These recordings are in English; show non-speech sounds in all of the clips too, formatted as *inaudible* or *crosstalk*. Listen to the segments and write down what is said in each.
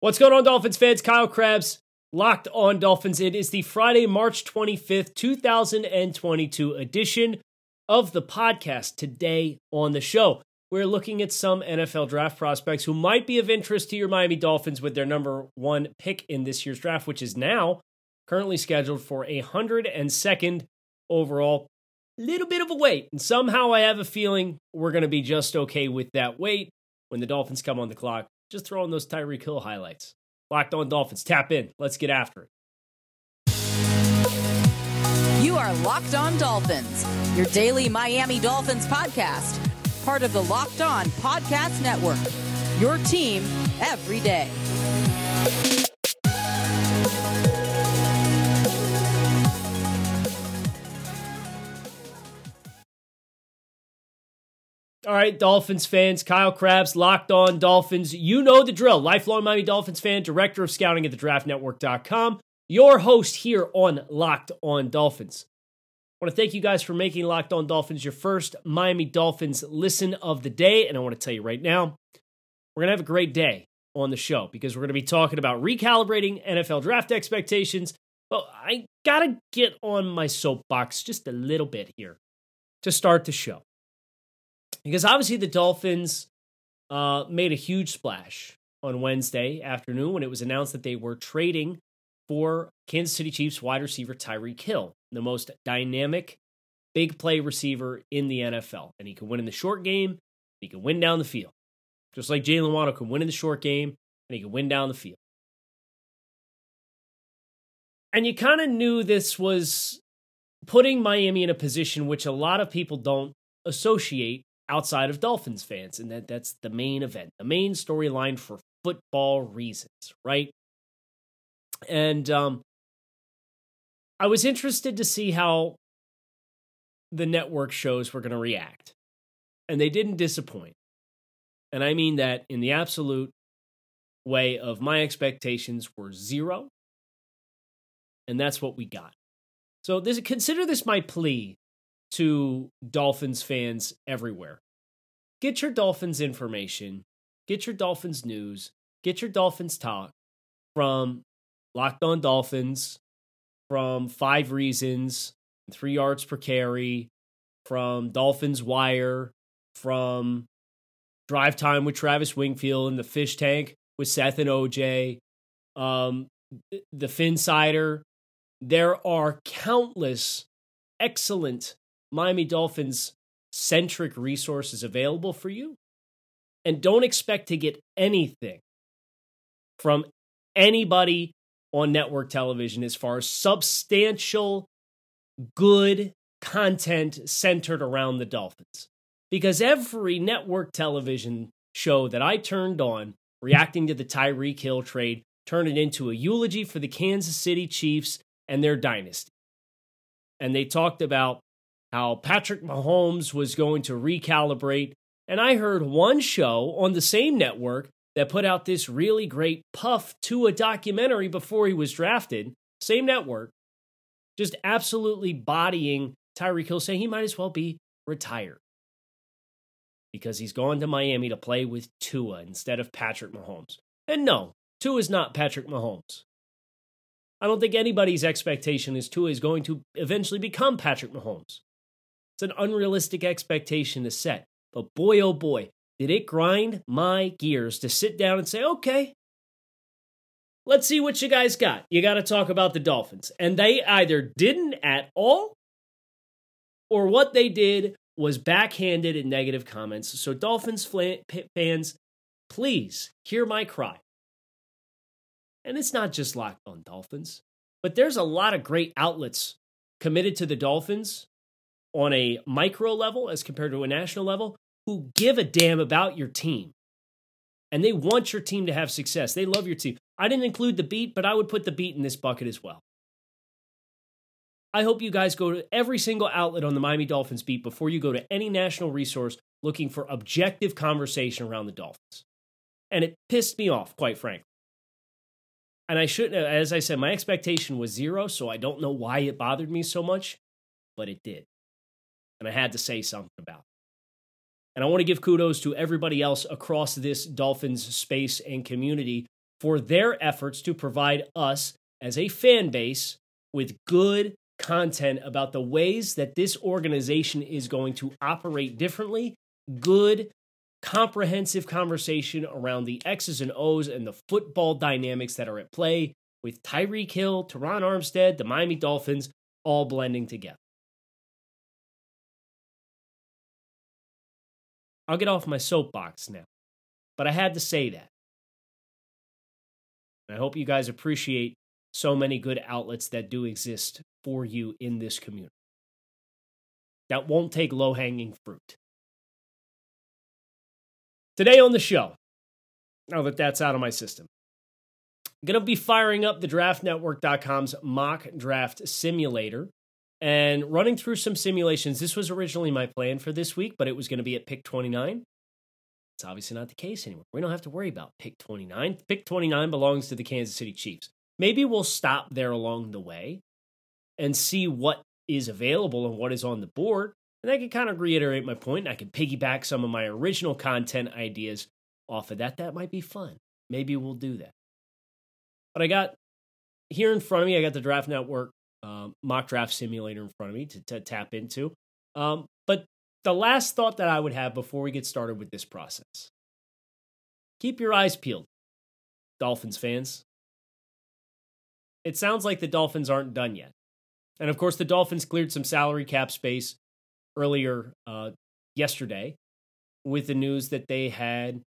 What's going on, Dolphins fans? Kyle Crabbs, locked on Dolphins. It is the Friday, March 25th, 2022 edition of the podcast. Today on the show, we're looking at some NFL draft prospects who might be of interest to your Miami Dolphins with their number one pick in this year's draft, which is now currently scheduled for a 102nd overall. Little bit of a wait, and somehow I have a feeling we're going to be just okay with that wait when the Dolphins come on the clock just throw in those Tyreek Hill highlights. Locked on Dolphins. Tap in. Let's get after it. You are Locked On Dolphins, your daily Miami Dolphins podcast, part of the Locked On Podcast Network. Your team every day. All right, Dolphins fans, Kyle Crabbs, Locked On Dolphins. You know the drill. Lifelong Miami Dolphins fan, director of scouting at thedraftnetwork.com, your host here on Locked On Dolphins. I want to thank you guys for making Locked On Dolphins your first Miami Dolphins listen of the day. And I want to tell you right now, we're going to have a great day on the show because we're going to be talking about recalibrating NFL draft expectations. But I got to get on my soapbox just a little bit here to start the show because obviously the Dolphins uh, made a huge splash on Wednesday afternoon when it was announced that they were trading for Kansas City Chiefs wide receiver Tyreek Hill, the most dynamic big play receiver in the NFL. And he can win in the short game, he can win down the field. Just like Jaylen Waddle can win in the short game, and he can win down the field. And you kind of knew this was putting Miami in a position which a lot of people don't associate outside of Dolphins fans, and that that's the main event, the main storyline for football reasons, right? And um, I was interested to see how the network shows were going to react, and they didn't disappoint. And I mean that in the absolute way of my expectations were zero, and that's what we got. So this consider this my plea to Dolphins fans everywhere. Get your Dolphins information, get your Dolphins news, get your Dolphins talk from Locked On Dolphins, from Five Reasons, Three Yards Per Carry, from Dolphins Wire, from Drive Time with Travis Wingfield and the Fish Tank with Seth and OJ, um, the Phinsider. There are countless excellent Miami Dolphins centric resources available for you. And don't expect to get anything from anybody on network television as far as substantial, good content centered around the Dolphins. Because every network television show that I turned on reacting to the Tyreek Hill trade turned it into a eulogy for the Kansas City Chiefs and their dynasty. And they talked about how Patrick Mahomes was going to recalibrate. And I heard one show on the same network that put out this really great puff to a documentary before he was drafted, same network, just absolutely bodying Tyreek Hill, saying he might as well be retired because he's gone to Miami to play with Tua instead of Patrick Mahomes. And no, Tua is not Patrick Mahomes. I don't think anybody's expectation is Tua is going to eventually become Patrick Mahomes. It's an unrealistic expectation to set. But boy, oh boy, did it grind my gears to sit down and say, okay, let's see what you guys got. You got to talk about the Dolphins. And they either didn't at all, or what they did was backhanded in negative comments. So, Dolphins fans, please hear my cry. And it's not just locked on Dolphins, but there's a lot of great outlets committed to the Dolphins on a micro level as compared to a national level who give a damn about your team. And they want your team to have success. They love your team. I didn't include the beat, but I would put the beat in this bucket as well. I hope you guys go to every single outlet on the Miami Dolphins beat before you go to any national resource looking for objective conversation around the Dolphins. And it pissed me off, quite frankly. And I shouldn't, as I said, my expectation was zero, so I don't know why it bothered me so much, but it did and I had to say something about it. And I want to give kudos to everybody else across this Dolphins space and community for their efforts to provide us as a fan base with good content about the ways that this organization is going to operate differently, good, comprehensive conversation around the X's and O's and the football dynamics that are at play with Tyreek Hill, Terron Armstead, the Miami Dolphins all blending together. I'll get off my soapbox now, but I had to say that. I hope you guys appreciate so many good outlets that do exist for you in this community. That won't take low hanging fruit. Today on the show, now that that's out of my system, I'm going to be firing up the draftnetwork.com's mock draft simulator and running through some simulations. This was originally my plan for this week, but it was going to be at pick 29. It's obviously not the case anymore. We don't have to worry about pick 29. Pick 29 belongs to the Kansas City Chiefs. Maybe we'll stop there along the way and see what is available and what is on the board. And I can kind of reiterate my point. I can piggyback some of my original content ideas off of that. That might be fun. Maybe we'll do that. But I got here in front of me, I got the Draft Network um, mock draft simulator in front of me to, to tap into. Um, but the last thought that I would have before we get started with this process keep your eyes peeled, Dolphins fans. It sounds like the Dolphins aren't done yet. And of course, the Dolphins cleared some salary cap space earlier uh, yesterday with the news that they had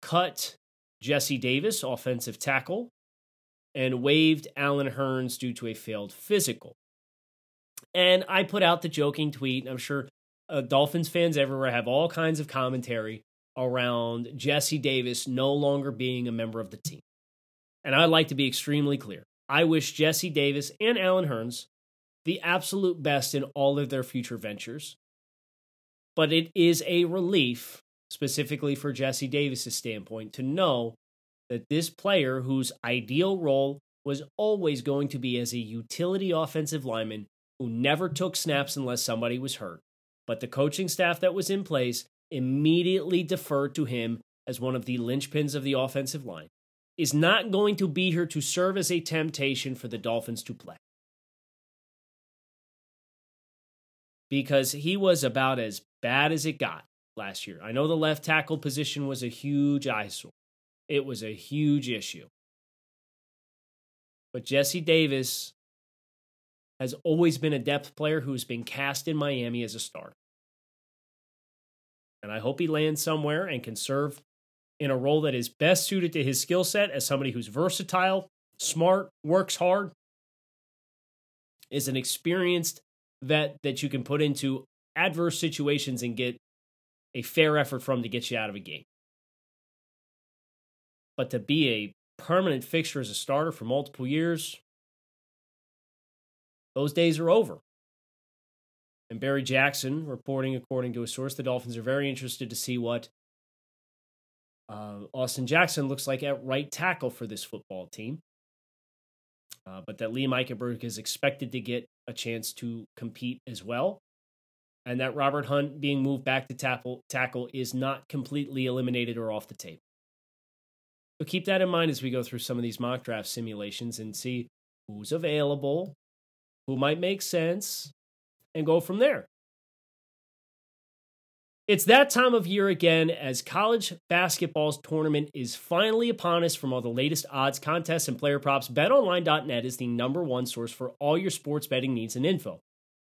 cut Jesse Davis, offensive tackle, and waived Allen Hurns due to a failed physical. And I put out the joking tweet. I'm sure uh, Dolphins fans everywhere have all kinds of commentary around Jesse Davis no longer being a member of the team. And I'd like to be extremely clear. I wish Jesse Davis and Allen Hurns the absolute best in all of their future ventures. But it is a relief, specifically for Jesse Davis's standpoint, to know that this player, whose ideal role was always going to be as a utility offensive lineman who never took snaps unless somebody was hurt, but the coaching staff that was in place immediately deferred to him as one of the linchpins of the offensive line, is not going to be here to serve as a temptation for the Dolphins to play. Because he was about as bad as it got last year. I know the left tackle position was a huge eyesore, it was a huge issue. But Jesse Davis has always been a depth player who's been cast in Miami as a starter. And I hope he lands somewhere and can serve in a role that is best suited to his skill set as somebody who's versatile, smart, works hard, is an experienced vet that you can put into adverse situations and get a fair effort from to get you out of a game. But to be a permanent fixture as a starter for multiple years, those days are over. And Barry Jackson reporting, according to a source, the Dolphins are very interested to see what uh, Austin Jackson looks like at right tackle for this football team. Uh, but that Liam Eichenberg is expected to get a chance to compete as well. And that Robert Hunt being moved back to tackle, tackle is not completely eliminated or off the table. So keep that in mind as we go through some of these mock draft simulations and see who's available, who might make sense, and go from there. It's that time of year again as college basketball's tournament is finally upon us from all the latest odds, contests, and player props. BetOnline.net is the number one source for all your sports betting needs and info.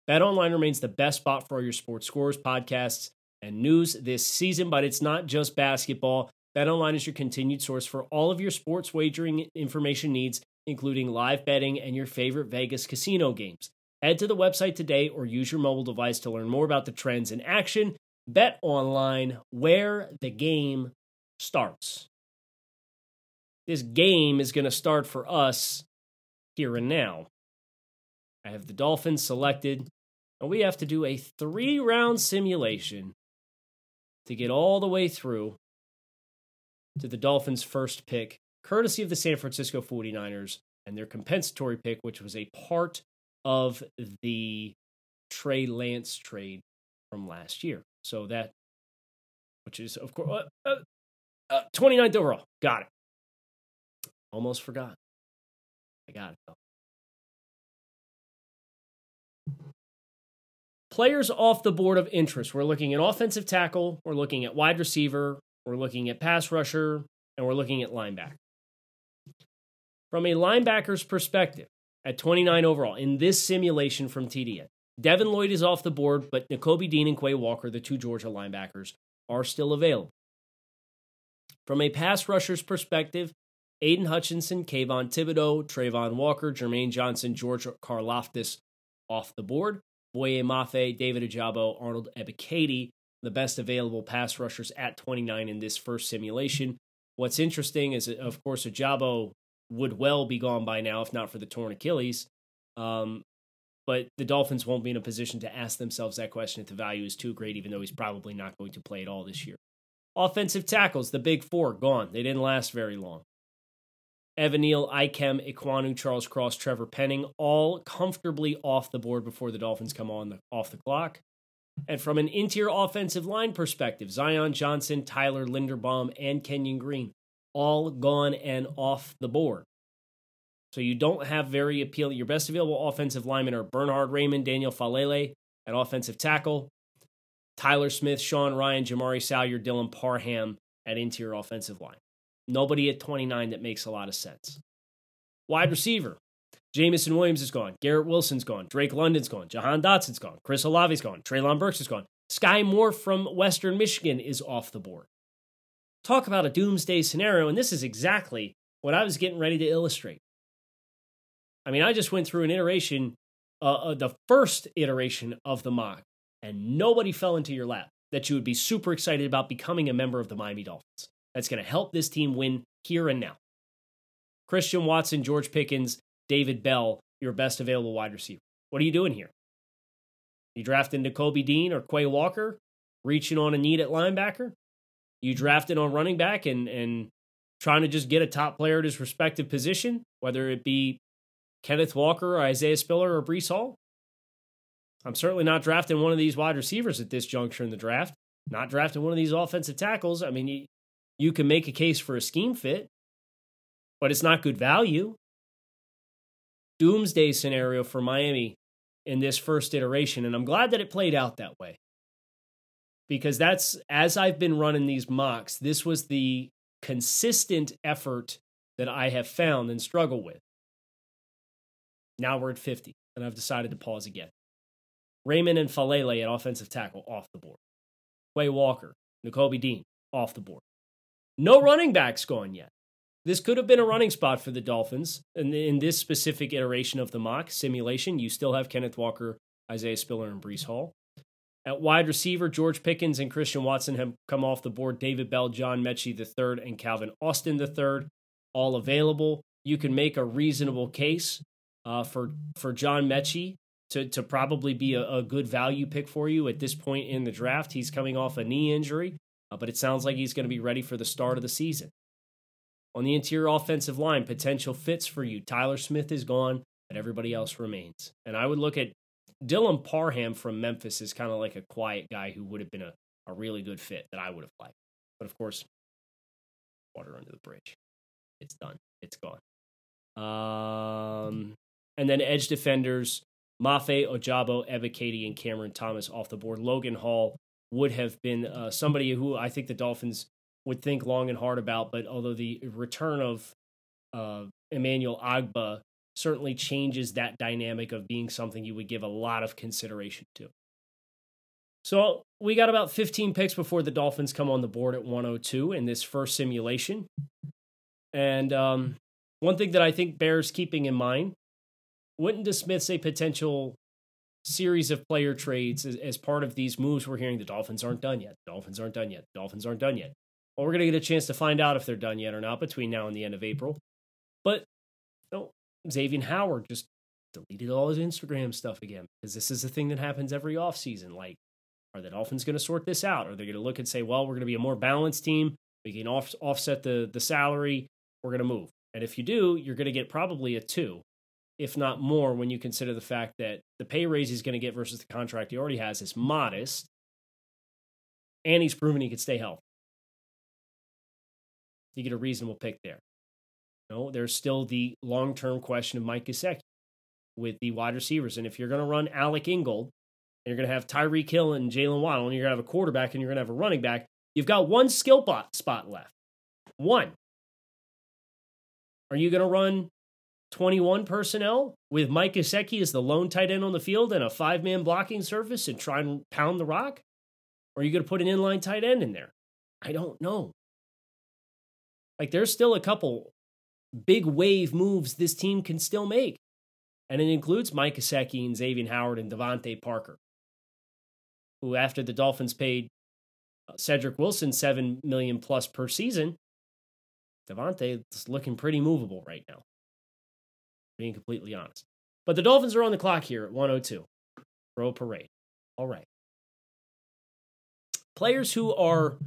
BetOnline remains the best spot for all your sports scores, podcasts, and news this season, but it's not just basketball. BetOnline is your continued source for all of your sports wagering information needs, including live betting and your favorite Vegas casino games. Head to the website today or use your mobile device to learn more about the trends in action. Bet online where the game starts. This game is going to start for us here and now. I have the Dolphins selected, and we have to do a three round simulation to get all the way through to the Dolphins' first pick, courtesy of the San Francisco 49ers and their compensatory pick, which was a part of the Trey Lance trade from last year. So that, which is, of course, uh, uh, uh, 29th overall. Got it. Almost forgot. I got it though. Players off the board of interest. We're looking at offensive tackle, we're looking at wide receiver, we're looking at pass rusher, and we're looking at linebacker. From a linebacker's perspective, at 29 overall in this simulation from TDN, Devin Lloyd is off the board, but Nakobe Dean and Quay Walker, the two Georgia linebackers, are still available. From a pass rusher's perspective, Aidan Hutchinson, Kayvon Thibodeaux, Travon Walker, Jermaine Johnson, George Karlaftis off the board. Boye Mafe, David Ojabo, Arnold Ebiketie, the best available pass rushers at 29 in this first simulation. What's interesting is, of course, Ojabo would well be gone by now if not for the torn Achilles. Um, but the Dolphins won't be in a position to ask themselves that question if the value is too great, even though he's probably not going to play at all this year. Offensive tackles, the big four, gone. They didn't last very long. Evan Neal, Ikem, Ekwonu, Charles Cross, Trevor Penning, all comfortably off the board before the Dolphins come on the, off the clock. And from an interior offensive line perspective, Zion Johnson, Tyler Linderbaum, and Kenyon Green, all gone and off the board. So you don't have very appealing. Your best available offensive linemen are Bernhard Raimann, Daniel Faalele at offensive tackle, Tyler Smith, Sean Rhyan, Jamaree Salyer, Dylan Parham at interior offensive line. Nobody at 29 that makes a lot of sense. Wide receiver. Jameson Williams is gone. Garrett Wilson's gone. Drake London's gone. Jahan Dotson's gone. Chris Olave's gone. Treylon Burks is gone. Skyy Moore from Western Michigan is off the board. Talk about a doomsday scenario, and this is exactly what I was getting ready to illustrate. I mean, I just went through an iteration, uh, uh, the first iteration of the mock, and nobody fell into your lap that you would be super excited about becoming a member of the Miami Dolphins. That's going to help this team win here and now. Christian Watson, George Pickens, David Bell, your best available wide receiver. What are you doing here? You drafting Nakobe Dean or Quay Walker, reaching on a need at linebacker? You drafted on running back and and trying to just get a top player at his respective position, whether it be Kenneth Walker, or Isaiah Spiller, or Breece Hall? I'm certainly not drafting one of these wide receivers at this juncture in the draft. Not drafting one of these offensive tackles. I mean, you, you can make a case for a scheme fit, but it's not good value. Doomsday scenario for Miami in this first iteration, and I'm glad that it played out that way. Because that's, as I've been running these mocks, this was the consistent effort that I have found and struggle with. Now we're at 50, and I've decided to pause again. Raimann and Faalele at offensive tackle off the board. Quay Walker, Nakobe Dean off the board. No running backs gone yet. This could have been a running spot for the Dolphins. And in this specific iteration of the mock simulation, you still have Kenneth Walker, Isaiah Spiller, and Breece Hall. At wide receiver, George Pickens and Christian Watson have come off the board. David Bell, John Metchie III, and Calvin Austin III, all available. You can make a reasonable case uh, for for John Metchie to to probably be a, a, good value pick for you at this point in the draft. He's coming off a knee injury, uh, but it sounds like he's going to be ready for the start of the season. On the interior offensive line, potential fits for you. Tyler Smith is gone, but everybody else remains. And I would look at Dylan Parham from Memphis as kind of like a quiet guy who would have been a, a really good fit that I would have liked. But of course, water under the bridge. It's done. It's gone. Um, and then edge defenders, Mafe, Ojabo, Ebiketie, and Cameron Thomas off the board. Logan Hall would have been uh, somebody who I think the Dolphins would think long and hard about. But although the return of uh, Emmanuel Ogbah certainly changes that dynamic of being something you would give a lot of consideration to. So we got about 15 picks before the Dolphins come on the board at 102 in this first simulation. And um, one thing that I think bears keeping in mind wouldn't dismiss a potential series of player trades as, as, part of these moves we're hearing the Dolphins aren't done yet. The Dolphins aren't done yet. The Dolphins aren't done yet. Well, we're going to get a chance to find out if they're done yet or not between now and the end of April. But you know, Xavier Howard just deleted all his Instagram stuff again because this is a thing that happens every offseason. Like, are the Dolphins going to sort this out? Are they going to look and say, well, we're going to be a more balanced team? We can off- offset the, the salary. We're going to move. And if you do, you're going to get probably a two if not more, when you consider the fact that the pay raise he's going to get versus the contract he already has is modest, and he's proven he could stay healthy. You get a reasonable pick there. No, there's still the long term question of Mike Gesicki with the wide receivers. And if you're going to run Alec Ingold, and you're going to have Tyreek Hill and Jaylen Waddle, and you're going to have a quarterback and you're going to have a running back, you've got one skill spot left. One. Are you going to run 21 personnel with Mike Gesicki as the lone tight end on the field and a five man blocking surface and try and pound the rock? Or are you going to put an inline tight end in there? I don't know. Like, there's still a couple big wave moves this team can still make. And it includes Mike Gesicki and Xavier Howard and DeVante Parker, who, after the Dolphins paid uh, Cedric Wilson seven million plus per season, DeVante is looking pretty movable right now. Being completely honest. But the Dolphins are on the clock here at 102. Pro parade. All right. Players who are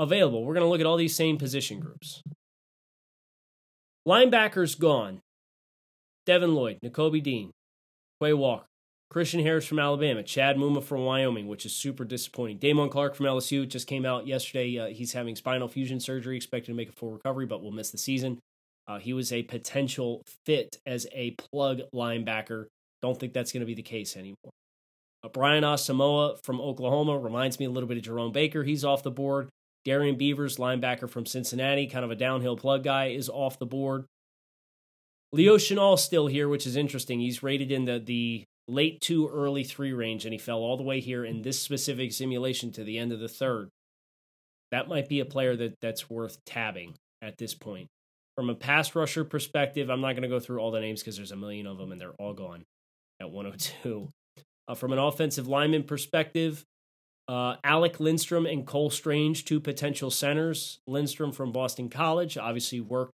available. We're going to look at all these same position groups. Linebackers gone. Devin Lloyd, Nakobe Dean, Quay Walker, Christian Harris from Alabama, Chad Muma from Wyoming, which is super disappointing. Damone Clark from LSU just came out yesterday. Uh, he's having spinal fusion surgery, expected to make a full recovery, but will miss the season. Uh, he was a potential fit as a plug linebacker. Don't think that's going to be the case anymore. Uh, Brian Asamoah from Oklahoma reminds me a little bit of Jerome Baker. He's off the board. Darrian Beavers, linebacker from Cincinnati, kind of a downhill plug guy, is off the board. Leo Chenal still here, which is interesting. He's rated in the the late two, early three range, and he fell all the way here in this specific simulation to the end of the third. That might be a player that that's worth tabbing at this point. From a pass rusher perspective, I'm not going to go through all the names because there's a million of them and they're all gone at 102. Uh, from an offensive lineman perspective, uh, Alec Lindstrom and Cole Strange, two potential centers. Lindstrom from Boston College, obviously worked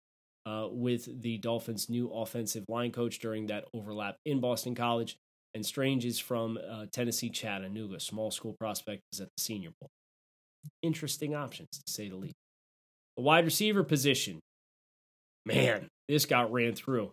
uh, with the Dolphins' new offensive line coach during that overlap in Boston College. And Strange is from uh, Tennessee Chattanooga, small school prospect, is at the Senior Bowl. Interesting options, to say the least. The wide receiver position, man, this got ran through.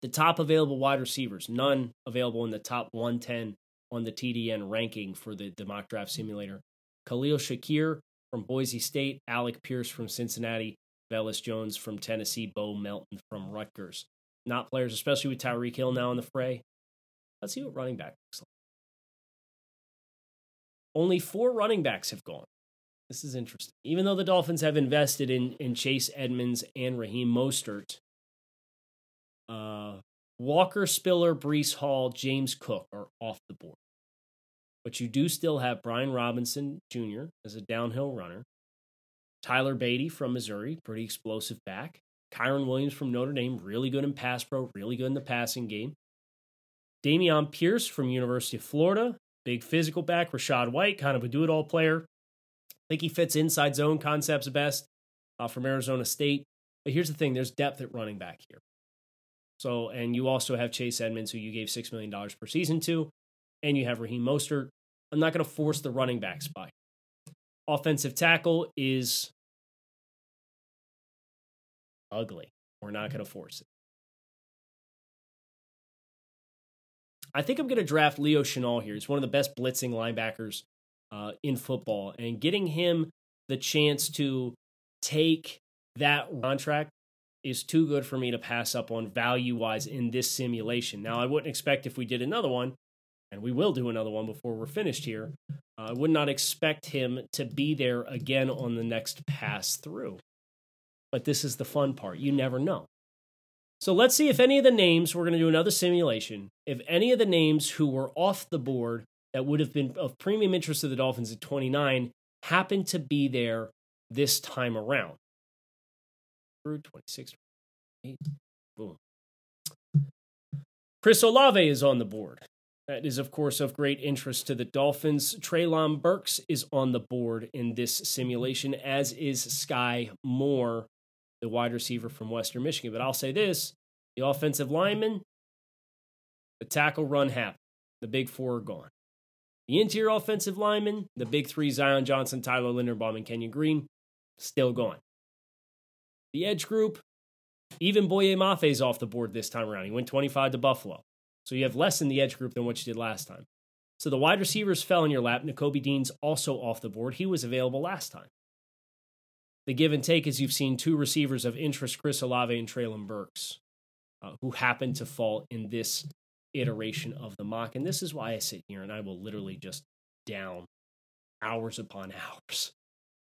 The top available wide receivers, none available in the top 110 on the TDN ranking for the, the mock draft simulator. Khalil Shakir from Boise State, Alec Pierce from Cincinnati, Velus Jones from Tennessee, Bo Melton from Rutgers. Not players, especially with Tyreek Hill now in the fray. Let's see what running back looks like. Only four running backs have gone. This is interesting. Even though the Dolphins have invested in, in Chase Edmonds and Raheem Mostert, uh, Walker Spiller, Breece Hall, James Cook are off the board. But you do still have Brian Robinson Jr. as a downhill runner. Tyler Badie from Missouri, pretty explosive back. Kyren Williams from Notre Dame, really good in pass pro, really good in the passing game. Dameon Pierce from University of Florida, big physical back. Rachaad White, kind of a do it all player. I think he fits inside zone concepts best uh, from Arizona State. But here's the thing there's depth at running back here. So, and you also have Chase Edmonds, who you gave $6 million per season to, and you have Raheem Mostert. I'm not going to force the running back spot. Offensive tackle is ugly. We're not going to force it. I think I'm going to draft Leo Chenal here. He's one of the best blitzing linebackers uh, in football, and getting him the chance to take that contract is too good for me to pass up on value wise in this simulation. Now, I wouldn't expect if we did another one, and we will do another one before we're finished here, uh, I would not expect him to be there again on the next pass through. But this is the fun part. You never know. So let's see if any of the names, we're going to do another simulation, if any of the names who were off the board that would have been of premium interest to the Dolphins at 29 happen to be there this time around through 26. Boom. Chris Olave is on the board. That is, of course, of great interest to the Dolphins. Treylon Burks is on the board in this simulation, as is Skyy Moore, the wide receiver from Western Michigan. But I'll say this the offensive lineman, the tackle run happened. The big four are gone. The interior offensive lineman, the big three Zion Johnson, Tyler Linderbaum, and Kenyon Green, still gone. The edge group, even Boye Mafe's off the board this time around. He went 25 to Buffalo. So you have less in the edge group than what you did last time. So the wide receivers fell in your lap. Nakobe Dean's also off the board. He was available last time. the give and take is you've seen two receivers of interest, Chris Olave and Treylon Burks, uh, who happened to fall in this iteration of the mock. And this is why I sit here and I will literally just down hours upon *laughs* hours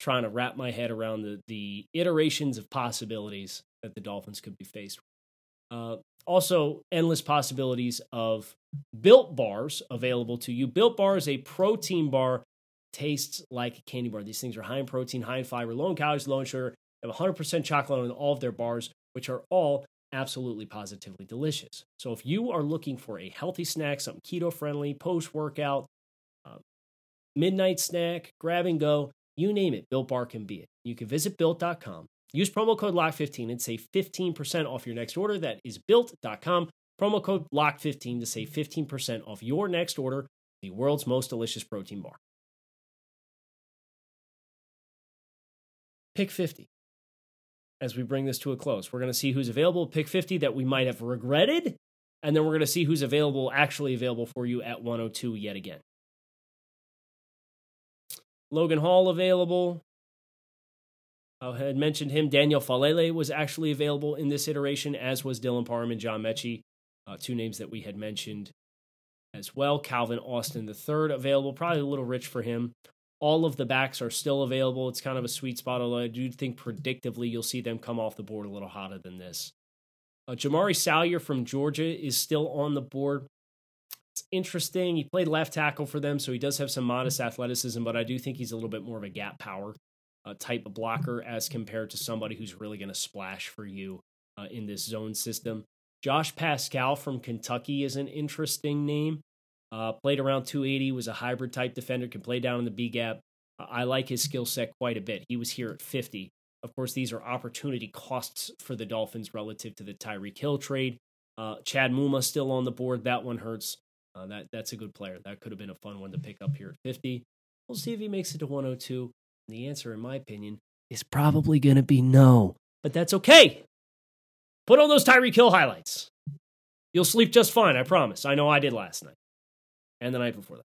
trying to wrap my head around the, the iterations of possibilities that the Dolphins could be faced with. Uh, also, endless possibilities of built bars available to you. Built bar is a protein bar, tastes like a candy bar. These things are high in protein, high in fiber, low in calories, low in sugar. Have 100% chocolate on all of their bars, which are all absolutely positively delicious. So if you are looking for a healthy snack, something keto friendly, post workout, uh, midnight snack, grab and go, you name it, Built Bar can be it. You can visit built.com, use promo code LOCK15 and save 15% off your next order. That is built.com, promo code LOCK15 to save 15% off your next order, the world's most delicious protein bar. Pick 50 as we bring this to a close. We're going to see who's available pick 50 that we might have regretted, and then we're going to see who's available, actually available for you at 102 yet again. Logan Hall available. I had mentioned him. Daniel Faalele was actually available in this iteration, as was Dylan Parham and John Metchie, uh, two names that we had mentioned as well. Calvin Austin III available, probably a little rich for him. All of the backs are still available. It's kind of a sweet spot, although I do think predictively you'll see them come off the board a little hotter than this. Uh, Jamaree Salyer from Georgia is still on the board. Interesting. He played left tackle for them, so he does have some modest athleticism, but I do think he's a little bit more of a gap power uh, type of blocker as compared to somebody who's really going to splash for you uh, in this zone system. Josh Paschal from Kentucky is an interesting name. Uh, played around 280, was a hybrid type defender, can play down in the B gap. I like his skill set quite a bit. He was here at 50. Of course, these are opportunity costs for the Dolphins relative to the Tyreek Hill trade. Uh, Chad Muma still on the board. That one hurts. Uh, that that's a good player. That could have been a fun one to pick up here at 50. We'll see if he makes it to 102. And the answer, in my opinion, is probably going to be no. But that's okay. Put on those Tyreek Hill highlights. You'll sleep just fine, I promise. I know I did last night and the night before that.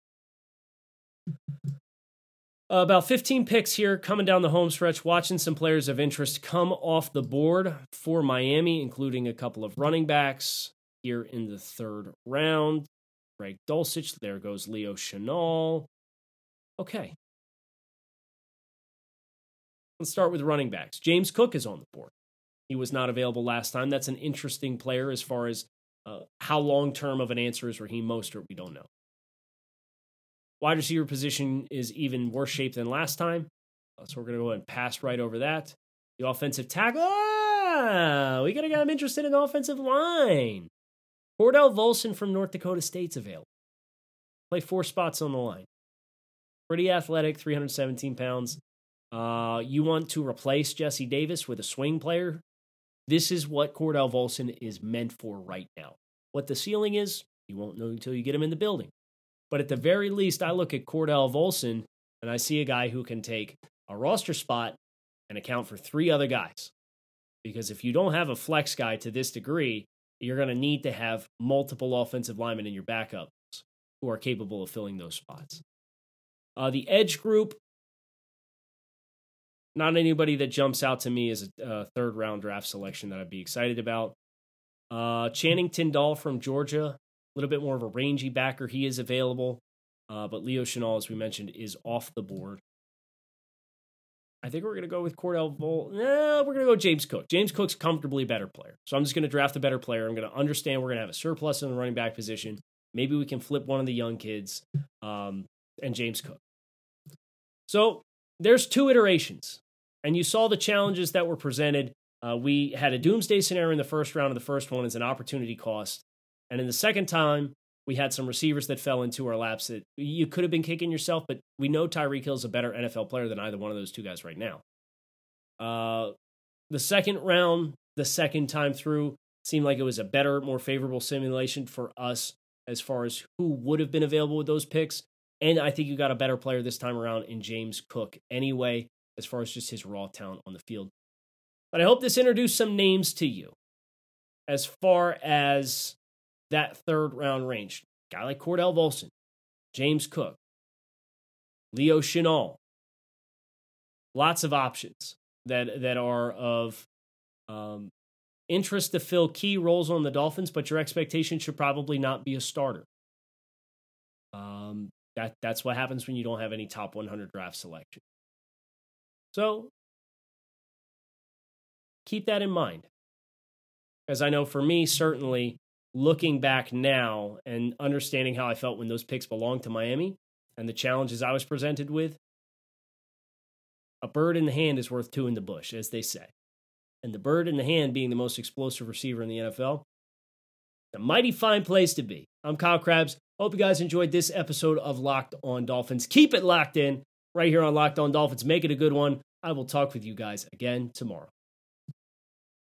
Uh, about 15 picks here coming down the home stretch, watching some players of interest come off the board for Miami, including a couple of running backs here in the third round. Greg Dulcich. There goes Leo Chenal. Okay. Let's start with running backs. James Cook is on the board. He was not available last time. That's an interesting player as far as uh, how long term of an answer is Raheem Mostert. We don't know. Wide receiver position is even worse shape than last time. Uh, so we're going to go ahead and pass right over that. The offensive tackle. Ah, we got to get him interested in the offensive line. Cordell Volson from North Dakota State's available. Play four spots on the line. Pretty athletic, 317 pounds. Uh, you want to replace Jesse Davis with a swing player? This is what Cordell Volson is meant for right now. What the ceiling is, you won't know until you get him in the building. But at the very least, I look at Cordell Volson and I see a guy who can take a roster spot and account for three other guys. Because if you don't have a flex guy to this degree, you're going to need to have multiple offensive linemen in your backups who are capable of filling those spots. Uh, the edge group, not anybody that jumps out to me as a, third round draft selection that I'd be excited about. Uh, Channing Tindall from Georgia, a little bit more of a rangy backer. He is available, uh, but Leo Chenal, as we mentioned, is off the board. I think we're going to go with Cordell Vol. No, we're going to go James Cook. James Cook's comfortably a better player. So I'm just going to draft a better player. I'm going to understand we're going to have a surplus in the running back position. Maybe we can flip one of the young kids um, and James Cook. So there's two iterations. And you saw the challenges that were presented. Uh, we had a doomsday scenario in the first round of the first one as an opportunity cost. And in the second time, we had some receivers that fell into our laps that you could have been kicking yourself, but we know Tyreek Hill's a better NFL player than either one of those two guys right now. Uh, the second round, the second time through, seemed like it was a better, more favorable simulation for us as far as who would have been available with those picks. And I think you got a better player this time around in James Cook anyway, as far as just his raw talent on the field. But I hope this introduced some names to you as far as that third round range. Guy like Cordell Volson, James Cook, Leo Chenal. Lots of options. that that are of um, interest to fill key roles on the Dolphins, but your expectation should probably not be a starter. Um, that that's what happens when you don't have any top 100 draft selection. So keep that in mind. As I know for me, certainly looking back now and understanding how I felt when those picks belonged to Miami and the challenges I was presented with, a bird in the hand is worth two in the bush, as they say. And the bird in the hand being the most explosive receiver in the NFL, a mighty fine place to be. I'm Kyle Crabbs. Hope you guys enjoyed this episode of Locked On Dolphins. Keep it locked in right here on Locked On Dolphins. Make it a good one. I will talk with you guys again tomorrow.